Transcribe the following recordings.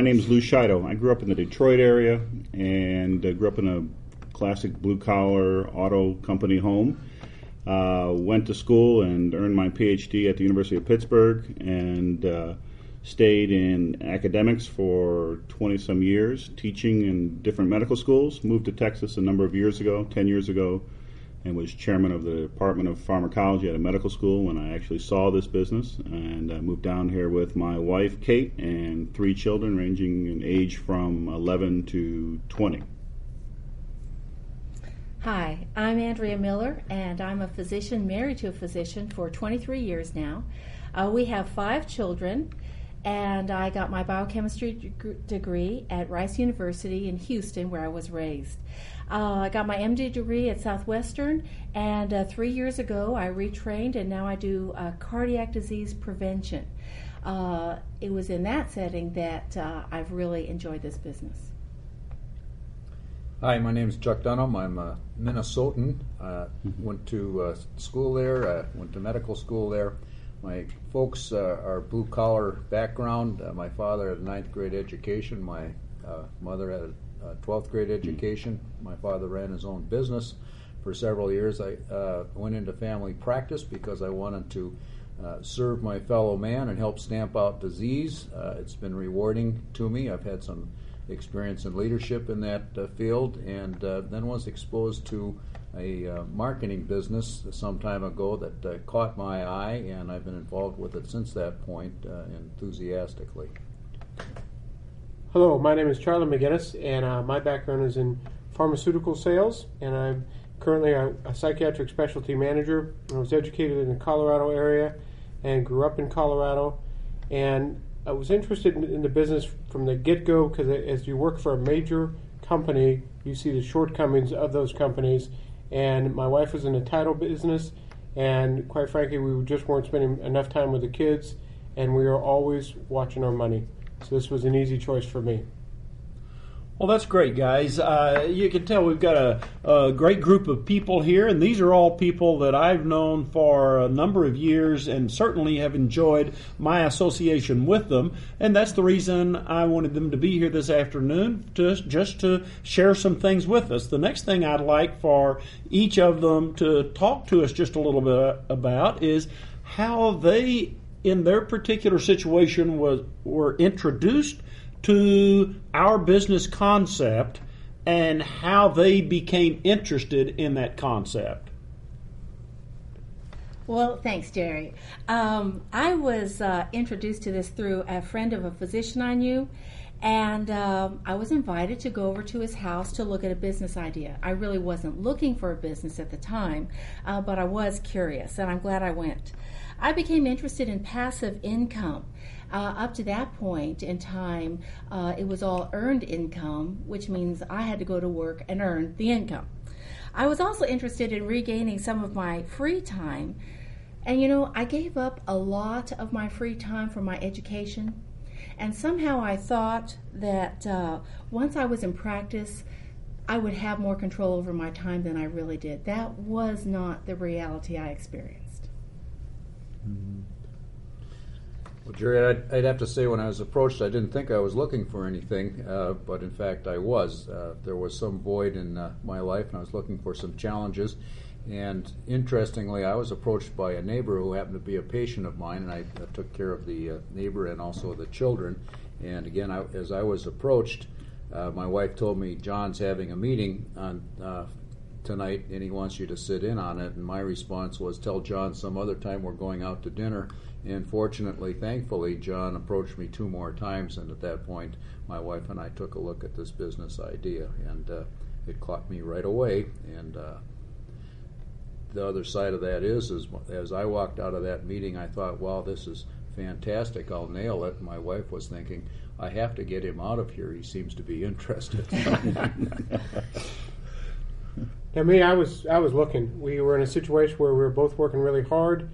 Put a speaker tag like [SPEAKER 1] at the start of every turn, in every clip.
[SPEAKER 1] My name is Lou Shido. I grew up in the Detroit area and uh, grew up in a classic blue collar auto company home. Uh, went to school and earned my PhD at the University of Pittsburgh and uh, stayed in academics for 20 some years, teaching in different medical schools. Moved to Texas a number of years ago, 10 years ago, and was chairman of the Department of Pharmacology at a medical school when I actually saw this business. And I moved down here with my wife, Kate, and three children ranging in age from 11 to 20.
[SPEAKER 2] Hi, I'm Andrea Miller, and I'm a physician married to a physician for 23 years now. Uh, we have five children, and I got my biochemistry deg- degree at Rice University in Houston, where I was raised. Uh, I got my MD degree at Southwestern, and uh, three years ago I retrained, and now I do uh, cardiac disease prevention. Uh, it was in that setting that uh, I've really enjoyed this business.
[SPEAKER 3] Hi, my name is Chuck Dunham. I'm a Minnesotan. Uh, went to uh, school there, uh, went to medical school there. My folks uh, are blue collar background. Uh, my father had a ninth grade education. My uh, mother had a twelfth grade education. My father ran his own business for several years. I uh, went into family practice because I wanted to uh, serve my fellow man and help stamp out disease. Uh, it's been rewarding to me. I've had some experience in leadership in that field, and then was exposed to a uh, marketing business some time ago that uh, caught my eye, and I've been involved with it since that point uh, enthusiastically.
[SPEAKER 4] Hello, my name is Charlie McGinnis, and uh, my background is in pharmaceutical sales, and I'm currently a, a psychiatric specialty manager. I was educated in the Colorado area and grew up in Colorado, and I was interested in, in the business from the get go because as you work for a major company, you see the shortcomings of those companies. And my wife was in the title business, and quite frankly, we just weren't spending enough time with the kids, and we were always watching our money. So this was an easy choice for me.
[SPEAKER 5] Well, that's great, guys. Uh, you can tell we've got a, a, great group of people here, and these are all people that I've known for a number of years and certainly have enjoyed my association with them. And that's the reason I wanted them to be here this afternoon, to, just to share some things with us. The next thing I'd like for each of them to talk to us just a little bit about is how they, in their particular situation, was were introduced to our business concept and how they became interested in that concept.
[SPEAKER 2] Well, thanks, Jerry. Um, I was uh, introduced to this through a friend of a physician I knew, and um, I was invited to go over to his house to look at a business idea. I really wasn't looking for a business at the time, uh, but I was curious, and I'm glad I went. I became interested in passive income. Uh, up to that point in time, uh, it was all earned income, which means I had to go to work and earn the income. I was also interested in regaining some of my free time. And you know, I gave up a lot of my free time for my education. And somehow I thought that uh, once I was in practice, I would have more control over my time than I really did. That was not the reality I experienced.
[SPEAKER 3] Mm-hmm. Well, Jerry, I'd, I'd, have to say when I was approached, I didn't think I was looking for anything, uh, but in fact I was. Uh, there was some void in uh, my life, and I was looking for some challenges. And interestingly, I was approached by a neighbor who happened to be a patient of mine, and I took care of the uh, neighbor and also the children. And again, I, as I was approached, uh, my wife told me John's having a meeting on uh, tonight, and he wants you to sit in on it. And my response was, "Tell John some other time we're going out to dinner." And fortunately, thankfully, John approached me two more times, and at that point, my wife and I took a look at this business idea. And uh, it caught me right away. And uh, the other side of that is, is as I walked out of that meeting, I thought, "Wow, this is fantastic! I'll nail it." My wife was thinking, "I have to get him out of here. He seems to be interested."
[SPEAKER 4] Now, me, I was I was looking. We were in a situation where we were both working really hard.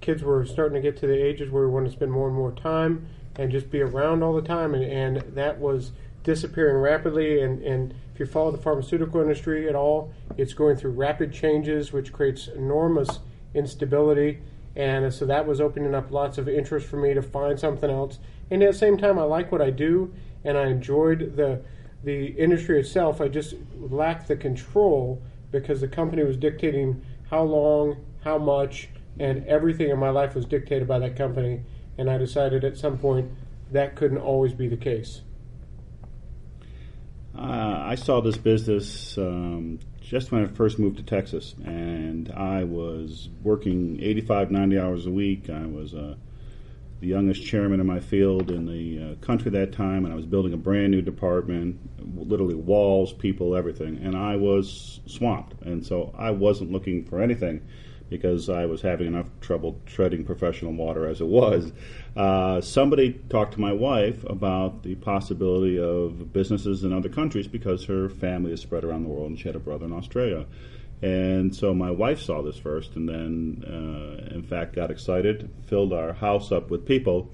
[SPEAKER 4] Kids were starting to get to the ages where we wanted to spend more and more time and just be around all the time, and, and that was disappearing rapidly. And, and if you follow the pharmaceutical industry at all, it's going through rapid changes, which creates enormous instability. And so that was opening up lots of interest for me to find something else. And at the same time, I like what I do, and I enjoyed the the industry itself. I just lacked the control because the company was dictating how long, how much, and everything in my life was dictated by that company. And I decided at some point that couldn't always be the case.
[SPEAKER 1] Uh, I saw this business um, just when I first moved to Texas, and I was working 85, 90 hours a week. I was uh, the youngest chairman in my field in the uh, country that time, and I was building a brand new department, literally walls, people, everything, and I was swamped. And so I wasn't looking for anything because I was having enough trouble treading professional water as it was. Uh, somebody talked to my wife about the possibility of businesses in other countries because her family is spread around the world and she had a brother in Australia. And so my wife saw this first, and then, uh, in fact, got excited, filled our house up with people,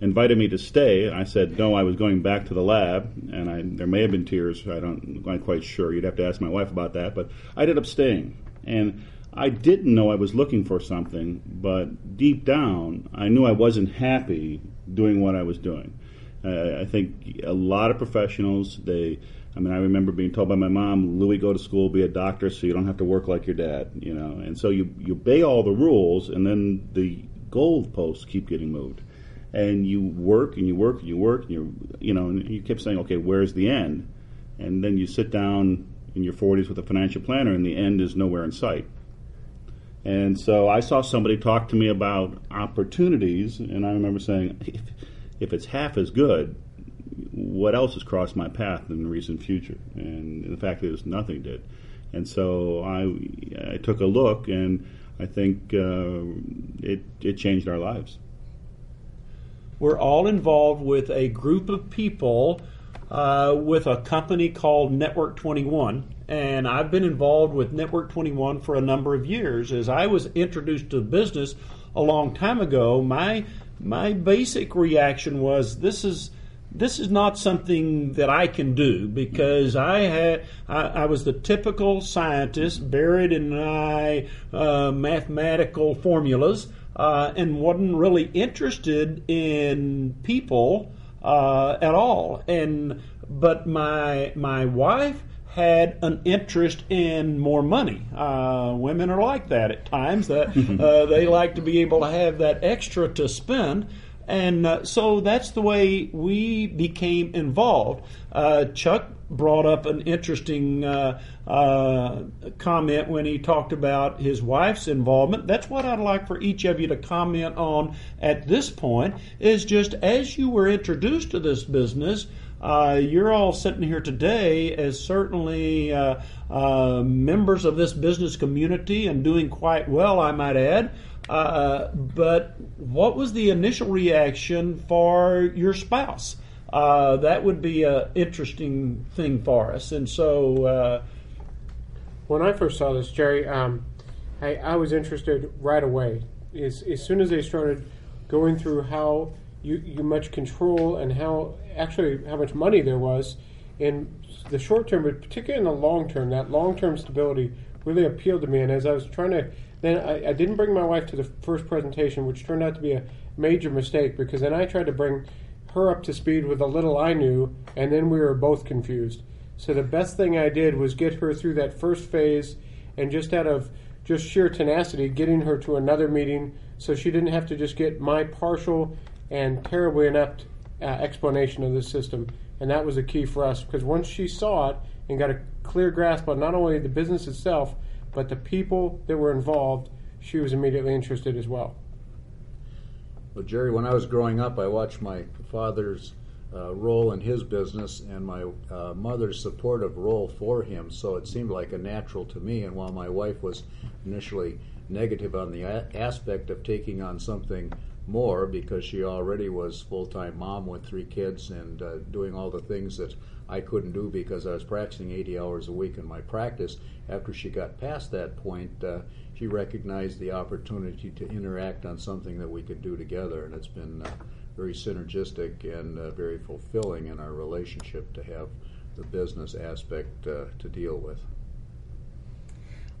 [SPEAKER 1] invited me to stay. I said no, I was going back to the lab, and I, there may have been tears. I don't, I'm not quite sure. You'd have to ask my wife about that. But I ended up staying, and I didn't know I was looking for something, but deep down, I knew I wasn't happy doing what I was doing. Uh, I think a lot of professionals they I mean, I remember being told by my mom, "Louis, go to school, be a doctor, so you don't have to work like your dad." You know, and so you you obey all the rules, and then the goalposts keep getting moved, and you work and you work and you work, and you you know, and you keep saying, "Okay, where's the end?" And then you sit down in your 40s with a financial planner, and the end is nowhere in sight. And so I saw somebody talk to me about opportunities, and I remember saying, if, if it's half as good, what else has crossed my path in the recent future? And the fact is, nothing did. And so I, I took a look, and I think uh, it, it changed our lives.
[SPEAKER 5] We're all involved with a group of people uh, with a company called Network 21. And I've been involved with Network 21 for a number of years. As I was introduced to the business a long time ago, my my basic reaction was this is this is not something that I can do because I had I, I was the typical scientist buried in my uh, mathematical formulas uh, and wasn't really interested in people uh, at all. And but my my wife had an interest in more money. Uh, women are like that at times. That uh, they like to be able to have that extra to spend. And uh, so that's the way we became involved. Uh, Chuck brought up an interesting uh, uh, comment when he talked about his wife's involvement. That's what I'd like for each of you to comment on at this point is just as you were introduced to this business, uh, you're all sitting here today as certainly uh, uh, members of this business community and doing quite well, I might add. Uh, but what was the initial reaction for your spouse? Uh, that would be an interesting thing for us. And so, uh,
[SPEAKER 4] when I first saw this, Jerry, um, I, I, was interested right away. As, as soon as they started going through how you, you much control and how actually how much money there was in the short term, but particularly in the long term, that long term stability really appealed to me. And as I was trying to then I, I, didn't bring my wife to the first presentation, which turned out to be a major mistake because then I tried to bring her up to speed with a little I knew, and then we were both confused. So the best thing I did was get her through that first phase, and just out of just sheer tenacity, getting her to another meeting so she didn't have to just get my partial and terribly inept uh, explanation of the system. And that was a key for us because once she saw it and got a clear grasp on not only the business itself, but the people that were involved, she was immediately interested as well.
[SPEAKER 3] Well, Jerry, when I was growing up, I watched my father's uh, role in his business and my uh, mother's supportive role for him. So it seemed like a natural to me. And while my wife was initially negative on the a- aspect of taking on something more because she already was full time mom with three kids and uh, doing all the things that I couldn't do because I was practicing 80 hours a week in my practice. After she got past that point, uh, she recognized the opportunity to interact on something that we could do together, and it's been uh, very synergistic and uh, very fulfilling in our relationship to have the business aspect uh, to deal with.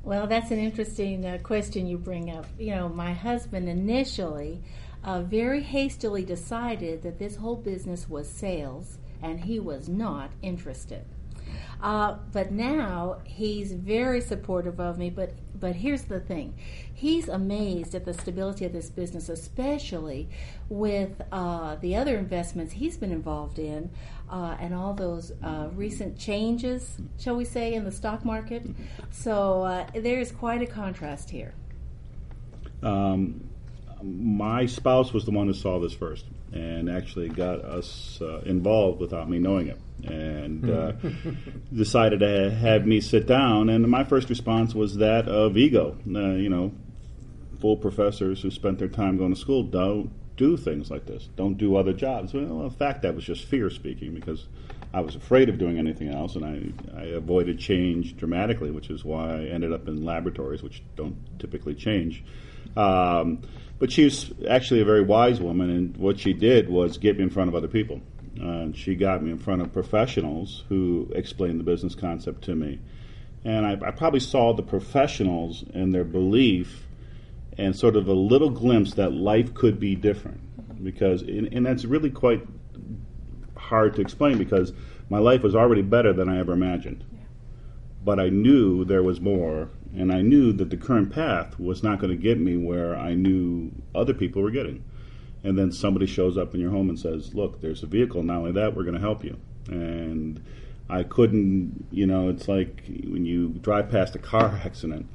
[SPEAKER 2] Well, that's an interesting uh, question you bring up. You know, my husband initially uh, very hastily decided that this whole business was sales, and he was not interested. Uh, but now he's very supportive of me. But but here's the thing, he's amazed at the stability of this business, especially with uh, the other investments he's been involved in, uh, and all those uh, recent changes, shall we say, in the stock market. So uh, there is quite a contrast here.
[SPEAKER 1] Um, my spouse was the one who saw this first and actually got us uh, involved without me knowing it and uh, decided to have me sit down. And my first response was that of ego. Uh, you know, full professors who spent their time going to school don't do things like this, don't do other jobs. Well, in fact, that was just fear speaking because I was afraid of doing anything else, and I, I avoided change dramatically, which is why I ended up in laboratories, which don't typically change. Um, but she was actually a very wise woman, and what she did was get me in front of other people. Uh, she got me in front of professionals who explained the business concept to me. And I, I probably saw the professionals and their belief and sort of a little glimpse that life could be different. Because, and, and that's really quite hard to explain because my life was already better than I ever imagined. But I knew there was more, and I knew that the current path was not going to get me where I knew other people were getting and then somebody shows up in your home and says, "Look, there's a vehicle. Not only that, we're going to help you." And I couldn't, you know, it's like when you drive past a car accident,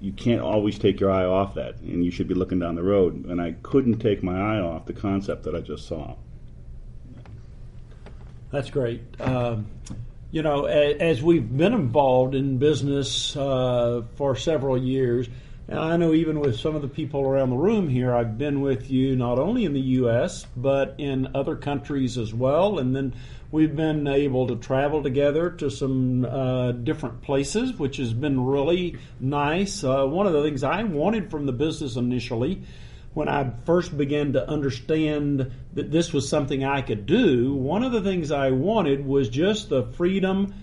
[SPEAKER 1] you can't always take your eye off that, and you should be looking down the road. And I couldn't take my eye off the concept that I just saw.
[SPEAKER 5] That's great. Um, you know, as, we've been involved in business uh, for several years and I know even with some of the people around the room here, I've been with you not only in the U.S., but in other countries as well. And then we've been able to travel together to some uh, different places, which has been really nice. Uh, one of the things I wanted from the business initially, when I first began to understand that this was something I could do, one of the things I wanted was just the freedom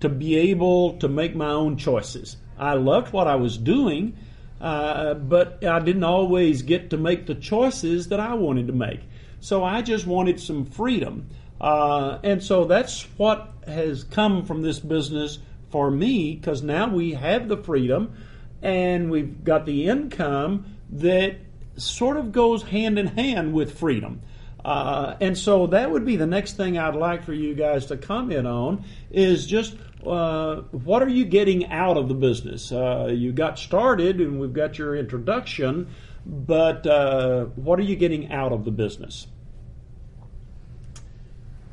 [SPEAKER 5] to be able to make my own choices. I loved what I was doing uh, but I didn't always get to make the choices that I wanted to make. So I just wanted some freedom. Uh, and so that's what has come from this business for me because now we have the freedom and we've got the income that sort of goes hand in hand with freedom. Uh, and so that would be the next thing I'd like for you guys to comment on is just uh, what are you getting out of the business? Uh, you got started and we've got your introduction, but uh, what are you getting out of the business?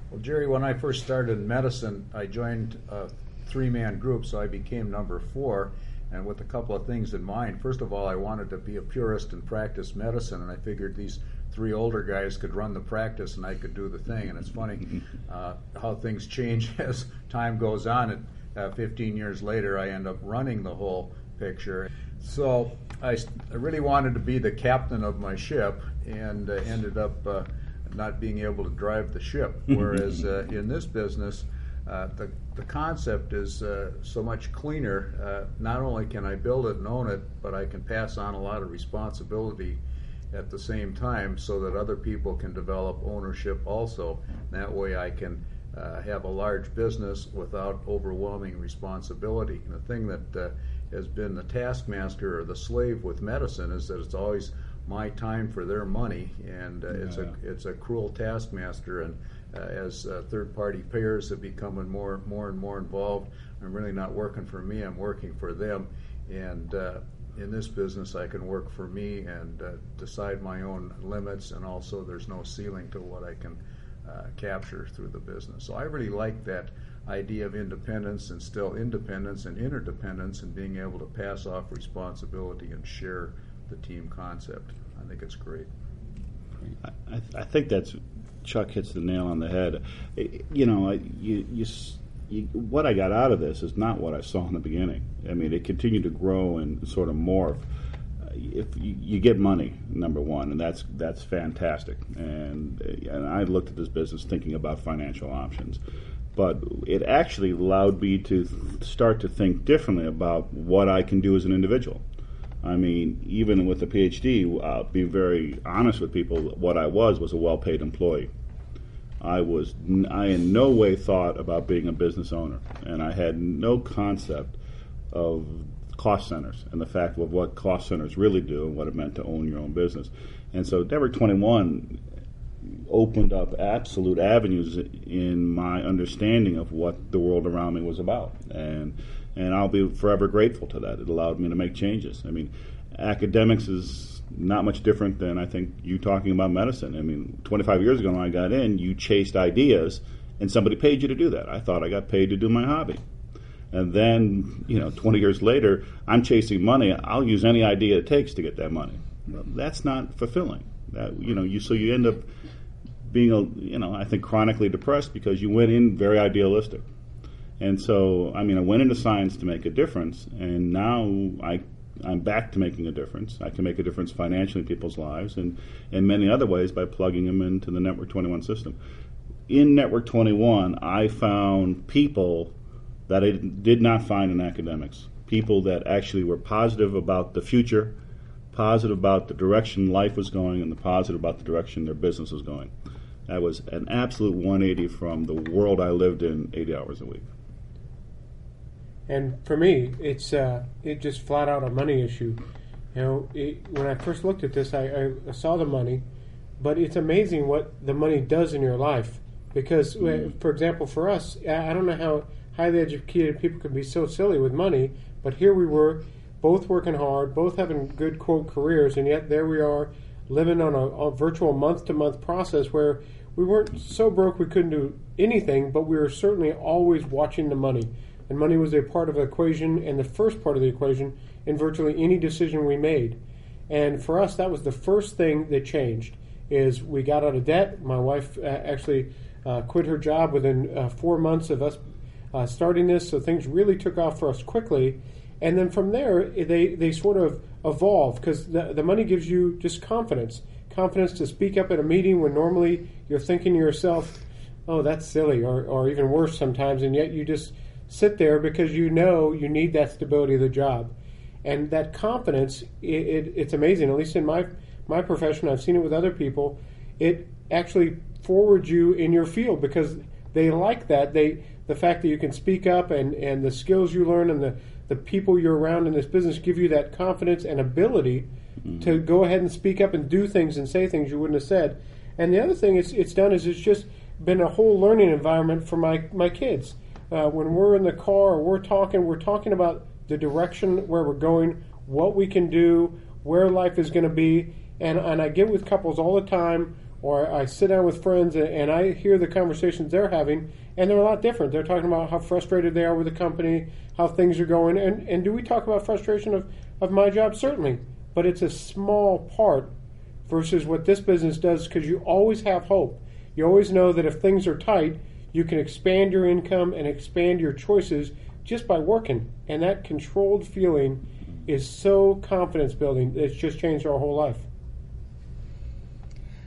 [SPEAKER 3] Well, Jerry, when I first started in medicine, I joined a three man group, so I became number four and with a couple of things in mind. First of all, I wanted to be a purist and practice medicine, and I figured these three older guys could run the practice and I could do the thing. And it's funny uh, how things change as time goes on. And uh, 15 years later, I end up running the whole picture. So I, I really wanted to be the captain of my ship and uh, ended up uh, not being able to drive the ship. Whereas uh, in this business, uh, the, the concept is uh, so much cleaner. Uh, not only can I build it and own it, but I can pass on a lot of responsibility at the same time so that other people can develop ownership also. That way I can uh, have a large business without overwhelming responsibility. And the thing that uh, has been the taskmaster or the slave with medicine is that it's always my time for their money, and uh, yeah. it's a it's a cruel taskmaster. And as uh, third-party payers have become more more and more involved, I'm really not working for me. I'm working for them, and uh, in this business, I can work for me and uh, decide my own limits, and also there's no ceiling to what I can uh, capture through the business. So I really like that idea of independence and still independence and interdependence and being able to pass off responsibility and share the team concept. I think it's great.
[SPEAKER 1] I, I think that's Chuck hits the nail on the head. You know, you, you, you, what I got out of this is not what I saw in the beginning. I mean, it continued to grow and sort of morph. Uh, if you, you get money, number one, and that's that's fantastic. And uh, and I looked at this business thinking about financial options, but it actually allowed me to start to think differently about what I can do as an individual. I mean, even with a PhD, I'll uh, be very honest with people. What I was was a well-paid employee. I was I in no way thought about being a business owner, and I had no concept of cost centers and the fact of what cost centers really do and what it meant to own your own business. And so Network 21 opened up absolute avenues in my understanding of what the world around me was about. And and I'll be forever grateful to that. It allowed me to make changes. I mean, academics is not much different than I think you talking about medicine. I mean, 25 years ago when I got in, you chased ideas, and somebody paid you to do that. I thought I got paid to do my hobby. And then, you know, 20 years later, I'm chasing money. I'll use any idea it takes to get that money. That's not fulfilling. That you know, you so you end up being a you know I think chronically depressed because you went in very idealistic. And so, I mean, I went into science to make a difference, and now I, I'm back to making a difference. I can make a difference financially in people's lives and in many other ways by plugging them into the Network 21 system. In Network 21, I found people that I did not find in academics. People that actually were positive about the future, positive about the direction life was going, and the positive about the direction their business was going. That was an absolute 180 from the world I lived in 80 hours a week.
[SPEAKER 4] And for me, it's uh, it just flat out a money issue. You know, it, when I first looked at this, I, I, saw the money, but it's amazing what the money does in your life. Because, mm. for example, for us, I don't know how highly educated people can be so silly with money, but here we were, both working hard, both having good quote careers, and yet there we are living on a, a virtual month to month process where we weren't so broke we couldn't do anything, but we were certainly always watching the money and money was a part of the equation and the first part of the equation in virtually any decision we made. And for us, that was the first thing that changed. Is we got out of debt. My wife uh, actually uh, quit her job within uh, four months of us uh, starting this, so things really took off for us quickly. And then from there, they they sort of evolve because the the money gives you just confidence, confidence to speak up at a meeting when normally you're thinking to yourself, "Oh, that's silly," or or even worse sometimes, and yet you just sit there because you know you need that stability of the job. And that confidence, it, it, it's amazing. At least in my my profession, I've seen it with other people. It actually forwards you in your field because they like that. They the fact that you can speak up and, and the skills you learn and the, the people you're around in this business give you that confidence and ability mm-hmm. to go ahead and speak up and do things and say things you wouldn't have said. And the other thing it's, it's done is it's just been a whole learning environment for my, my kids uh, when we're in the car we're talking, we're talking about the direction where we're going, what we can do, where life is going to be. And, and I get with couples all the time, or I sit down with friends and, and I hear the conversations they're having, and they're a lot different. They're talking about how frustrated they are with the company, how things are going. And, and do we talk about frustration of, of my job? Certainly. But it's a small part versus what this business does because you always have hope. You always know that if things are tight, you can expand your income and expand your choices just by working. And that controlled feeling is so confidence building. It's just changed our whole life.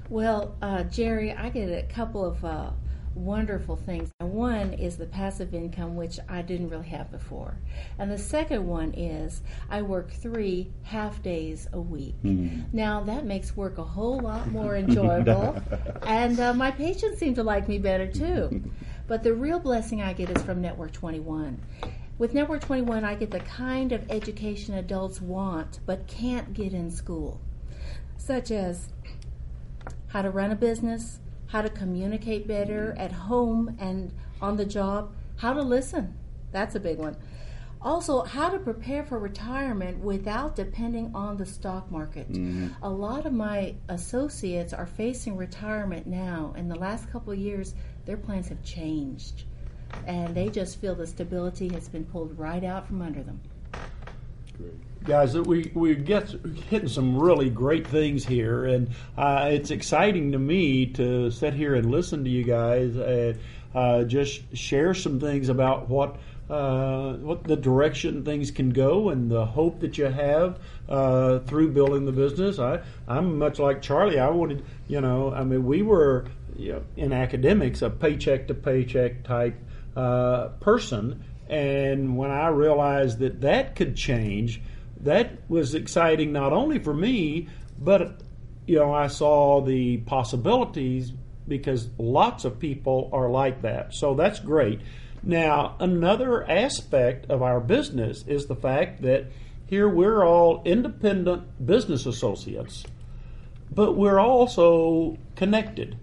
[SPEAKER 2] Well, uh, Jerry, I get a couple of uh, wonderful things. One is the passive income, which I didn't really have before. And the second one is I work three half days a week. Mm. Now, that makes work a whole lot more enjoyable. and uh, my patients seem to like me better too. But the real blessing I get is from Network 21. With Network 21, I get the kind of education adults want but can't get in school, such as how to run a business how to communicate better mm-hmm. at home and on the job, how to listen. That's a big one. Also, how to prepare for retirement without depending on the stock market. Mm-hmm. A lot of my associates are facing retirement now. In the last couple of years, their plans have changed. And they just feel the stability has been pulled right out from under them.
[SPEAKER 5] Guys we we get hitting some really great things here and uh, it's exciting to me to sit here and listen to you guys and uh, just share some things about what uh, what the direction things can go and the hope that you have uh, through building the business. I I'm much like Charlie. I wanted you know I mean we were you know, in academics a paycheck to paycheck type uh, person, and when I realized that that could change that was exciting not only for me, but you know I saw the possibilities because lots of people are like that. So that's great. Now another aspect of our business is the fact that here we're all independent business associates, but we're also connected.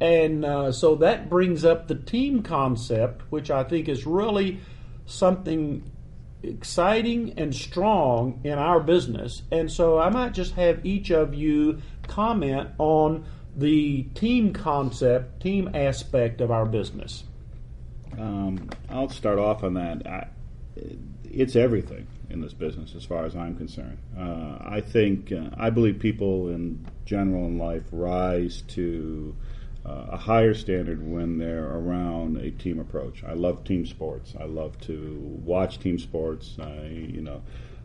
[SPEAKER 5] And uh, so that brings up the team concept, which I think is really something exciting and strong in our business. And so I might just have each of you comment on the team concept, team aspect of our business.
[SPEAKER 1] Um, I'll start off on that. I, it's everything in this business, as far as I'm concerned. Uh, I think uh, I believe people in general in life rise to uh, a higher standard when they're around a team approach. I love team sports. I love to watch team sports. I, you know,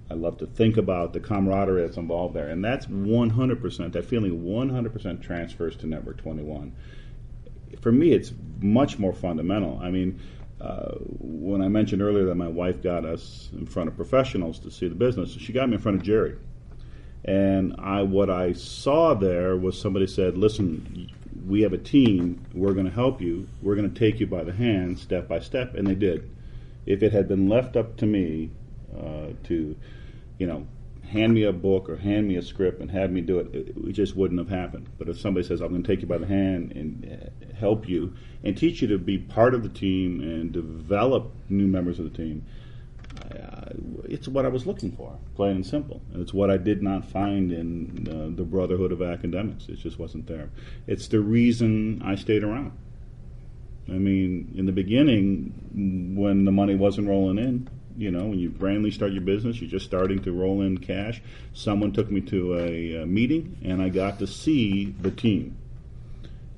[SPEAKER 1] I love to think about the camaraderie that's involved there, and that's 100%. That feeling 100% transfers to Network 21. For me, it's much more fundamental. I mean, uh, when I mentioned earlier that my wife got us in front of professionals to see the business, she got me in front of Jerry. And I, what I saw there was somebody said, "Listen, we have a team. We're going to help you. We're going to take you by the hand, step by step." And they did. If it had been left up to me uh, to, you know, hand me a book or hand me a script and have me do it, it, it just wouldn't have happened. But if somebody says, "I'm going to take you by the hand and uh, help you and teach you to be part of the team and develop new members of the team," it's what I was looking for, plain and simple. And it's what I did not find in uh, the Brotherhood of Academics. It just wasn't there. It's the reason I stayed around. I mean, in the beginning, when the money wasn't rolling in, you know, when you brandly start your business, you're just starting to roll in cash. Someone took me to a, a meeting, and I got to see the team.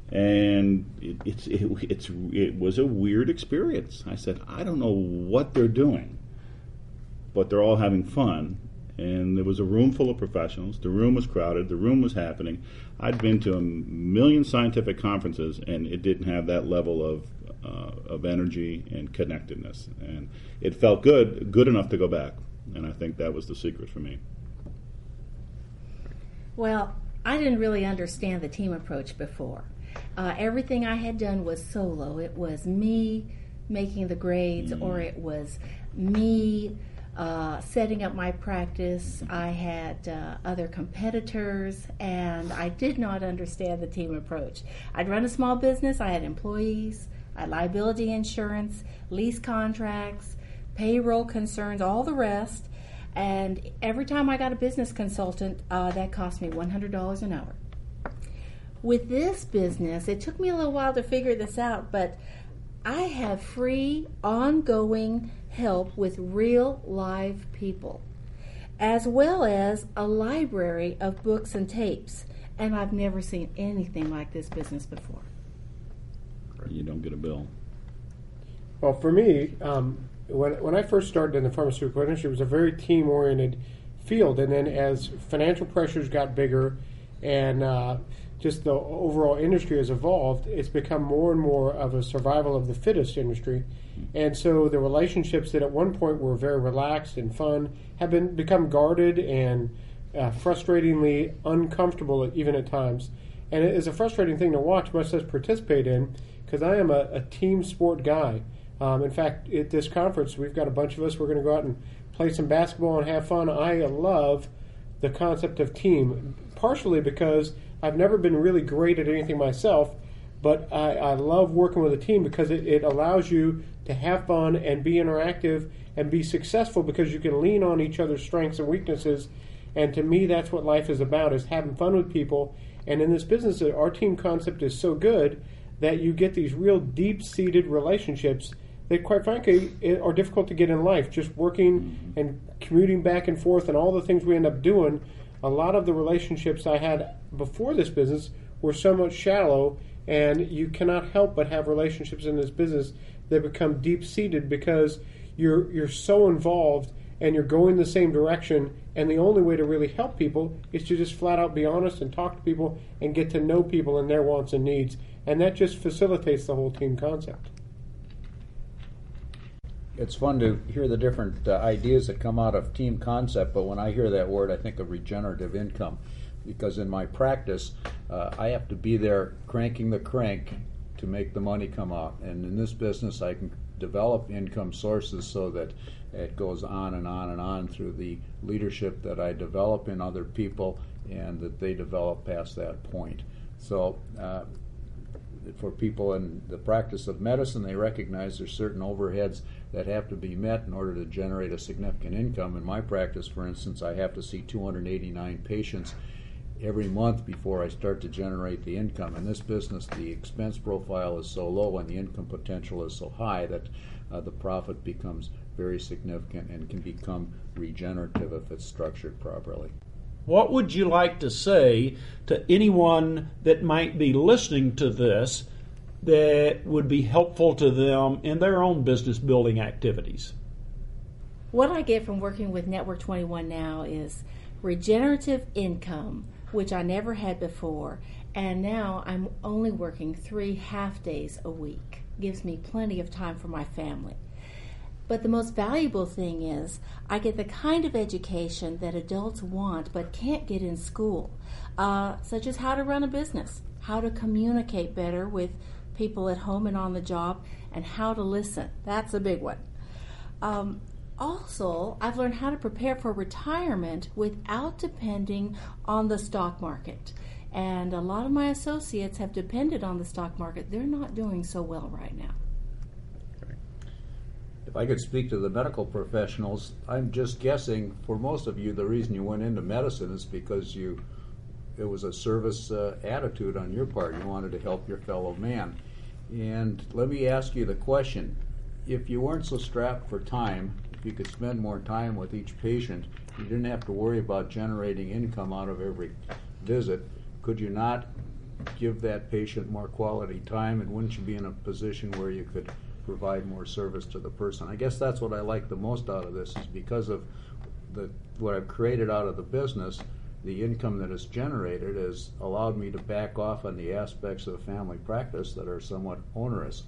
[SPEAKER 1] And it, it's it, it's it was a weird experience. I said, I don't know what they're doing, but they're all having fun. And there was a room full of professionals. The room was crowded. The room was happening. I'd been to a million scientific conferences, and it didn't have that level of uh, of energy and connectedness. And it felt good, good enough to go back. And I think that was the secret for me.
[SPEAKER 2] Well, I didn't really understand the team approach before. Uh, everything I had done was solo. It was me making the grades, or it was me uh, setting up my practice. I had uh, other competitors, and I did not understand the team approach. I'd run a small business, I had employees, I had liability insurance, lease contracts, payroll concerns, all the rest. And every time I got a business consultant, uh, that cost me $100 an hour. With this business, it took me a little while to figure this out, but I have free, ongoing help with real live people, as well as a library of books and tapes. And I've never seen anything like this business before.
[SPEAKER 1] You don't get a bill.
[SPEAKER 4] Well, for me, um, when, when I first started in the pharmaceutical industry, it was a very team oriented field. And then as financial pressures got bigger and uh, just the overall industry has evolved, it's become more and more of a survival of the fittest industry. And so the relationships that at one point were very relaxed and fun have been become guarded and uh, frustratingly uncomfortable even at times. And it is a frustrating thing to watch, much less participate in, because I am a, a team sport guy. Um, in fact, at this conference, we've got a bunch of us. We're going to go out and play some basketball and have fun. I love the concept of team, partially because I've never been really great at anything myself, but I, I love working with a team because it, it allows you to have fun and be interactive and be successful because you can lean on each other's strengths and weaknesses. And to me, that's what life is about: is having fun with people. And in this business, our team concept is so good that you get these real deep-seated relationships that, quite frankly, are difficult to get in life. Just working mm-hmm. and commuting back and forth, and all the things we end up doing. A lot of the relationships I had before this business were somewhat shallow, and you cannot help but have relationships in this business that become deep-seated because you're you're so involved and you're going the same direction. And the only way to really help people is to just flat out be honest and talk to people and get to know people and their wants and needs. And that just facilitates the whole team concept.
[SPEAKER 3] It's fun to hear the different uh, ideas that come out of team concept, but when I hear that word, I think of regenerative income. Because in my practice, uh, I have to be there cranking the crank to make the money come out. And in this business, I can develop income sources so that it goes on and on and on through the leadership that I develop in other people and that they develop past that point. So, uh, for people in the practice of medicine, they recognize there's certain overheads that have to be met in order to generate a significant income. In my practice, for instance, I have to see 289 patients every month before I start to generate the income. In this business, the expense profile is so low and the income potential is so high that uh, the profit becomes very significant and can become regenerative if it's structured properly.
[SPEAKER 5] What would you like to say to anyone that might be listening to this that would be helpful to them in their own business building activities?
[SPEAKER 2] What I get from working with Network 21 now is regenerative income, which I never had before, and now I'm only working three half days a week. Gives me plenty of time for my family. But the most valuable thing is I get the kind of education that adults want but can't get in school, uh, such as how to run a business, how to communicate better with people at home and on the job, and how to listen. That's a big one. Um, also, I've learned how to prepare for retirement without depending on the stock market. And a lot of my associates have depended on the stock market. They're not doing so well right now.
[SPEAKER 3] If I could speak to the medical professionals, I'm just guessing for most of you, the reason you went into medicine is because you it was a service uh, attitude on your part. You wanted to help your fellow man. And let me ask you the question: If you weren't so strapped for time, if you could spend more time with each patient, you didn't have to worry about generating income out of every visit. Could you not give that patient more quality time, and wouldn't you be in a position where you could provide more service to the person. I guess that's what I like the most out of this is because of the what I've created out of the business, the income that is generated has allowed me to back off on the aspects of family practice that are somewhat onerous,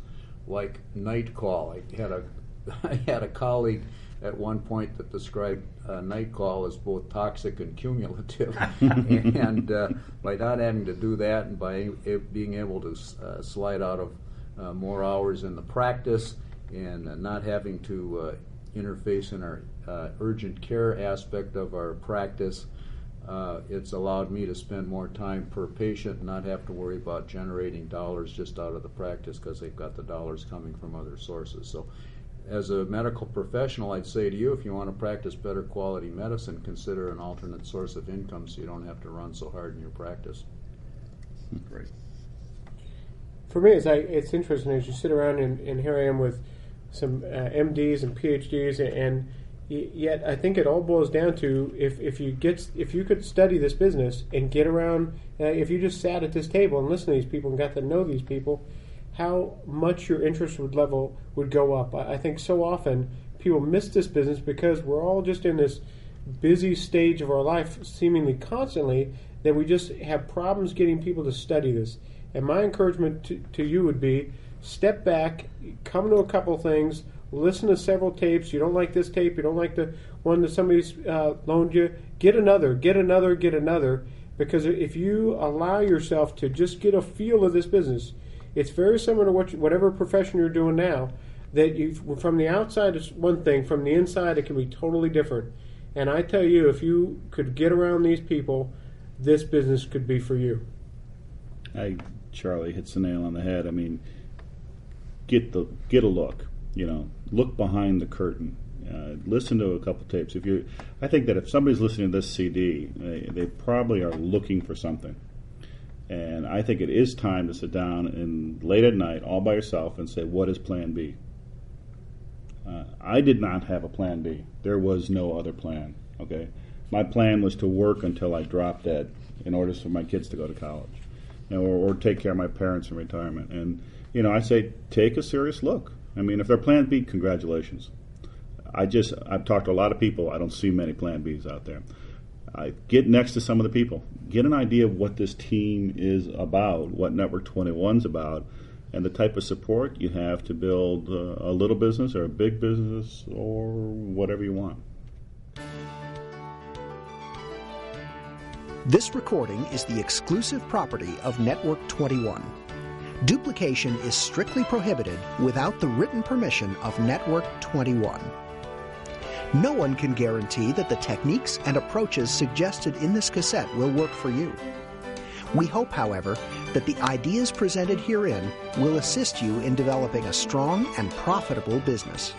[SPEAKER 3] like night call. I had a I had a colleague at one point that described uh, night call as both toxic and cumulative. and uh, by not having to do that and by being able to uh, slide out of uh, more hours in the practice and uh, not having to uh, interface in our uh, urgent care aspect of our practice. Uh, it's allowed me to spend more time per patient and not have to worry about generating dollars just out of the practice because they've got the dollars coming from other sources. So, as a medical professional, I'd say to you if you want to practice better quality medicine, consider an alternate source of income so you don't have to run so hard in your practice.
[SPEAKER 1] Great
[SPEAKER 4] for me, it's, it's interesting as you sit around and, and here I am with some uh, MDs and PhDs, and yet I think it all boils down to if, if you get if you could study this business and get around, uh, if you just sat at this table and listened to these people and got to know these people, how much your interest would level would go up. I, I think so often people miss this business because we're all just in this busy stage of our life, seemingly constantly, that we just have problems getting people to study this. And my encouragement to, to you would be step back, come to a couple things, listen to several tapes. You don't like this tape, you don't like the one that somebody's uh, loaned you, get another, get another, get another. Because if you allow yourself to just get a feel of this business, it's very similar to what you, whatever profession you're doing now. That you, from the outside, it's one thing. From the inside, it can be totally different. And I tell you, if you could get around these people, this business could be for you.
[SPEAKER 1] I Charlie hits the nail on the head. I mean, get the get a look. You know, look behind the curtain. Uh, listen to a couple tapes. If you, I think that if somebody's listening to this CD, they, they probably are looking for something. And I think it is time to sit down and late at night, all by yourself, and say, "What is Plan B?" Uh, I did not have a Plan B. There was no other plan. Okay, my plan was to work until I dropped dead in order for my kids to go to college, know, or, or take care of my parents in retirement. And you know, I say take a serious look. I mean, if they're Plan B, congratulations. I just I've talked to a lot of people. I don't see many Plan Bs out there. I get next to some of the people, get an idea of what this team is about, what Network 21's about, and the type of support you have to build a little business or a big business or whatever you want.
[SPEAKER 6] This recording is the exclusive property of Network 21. Duplication is strictly prohibited without the written permission of Network 21. No one can guarantee that the techniques and approaches suggested in this cassette will work for you. We hope, however, that the ideas presented herein will assist you in developing a strong and profitable business.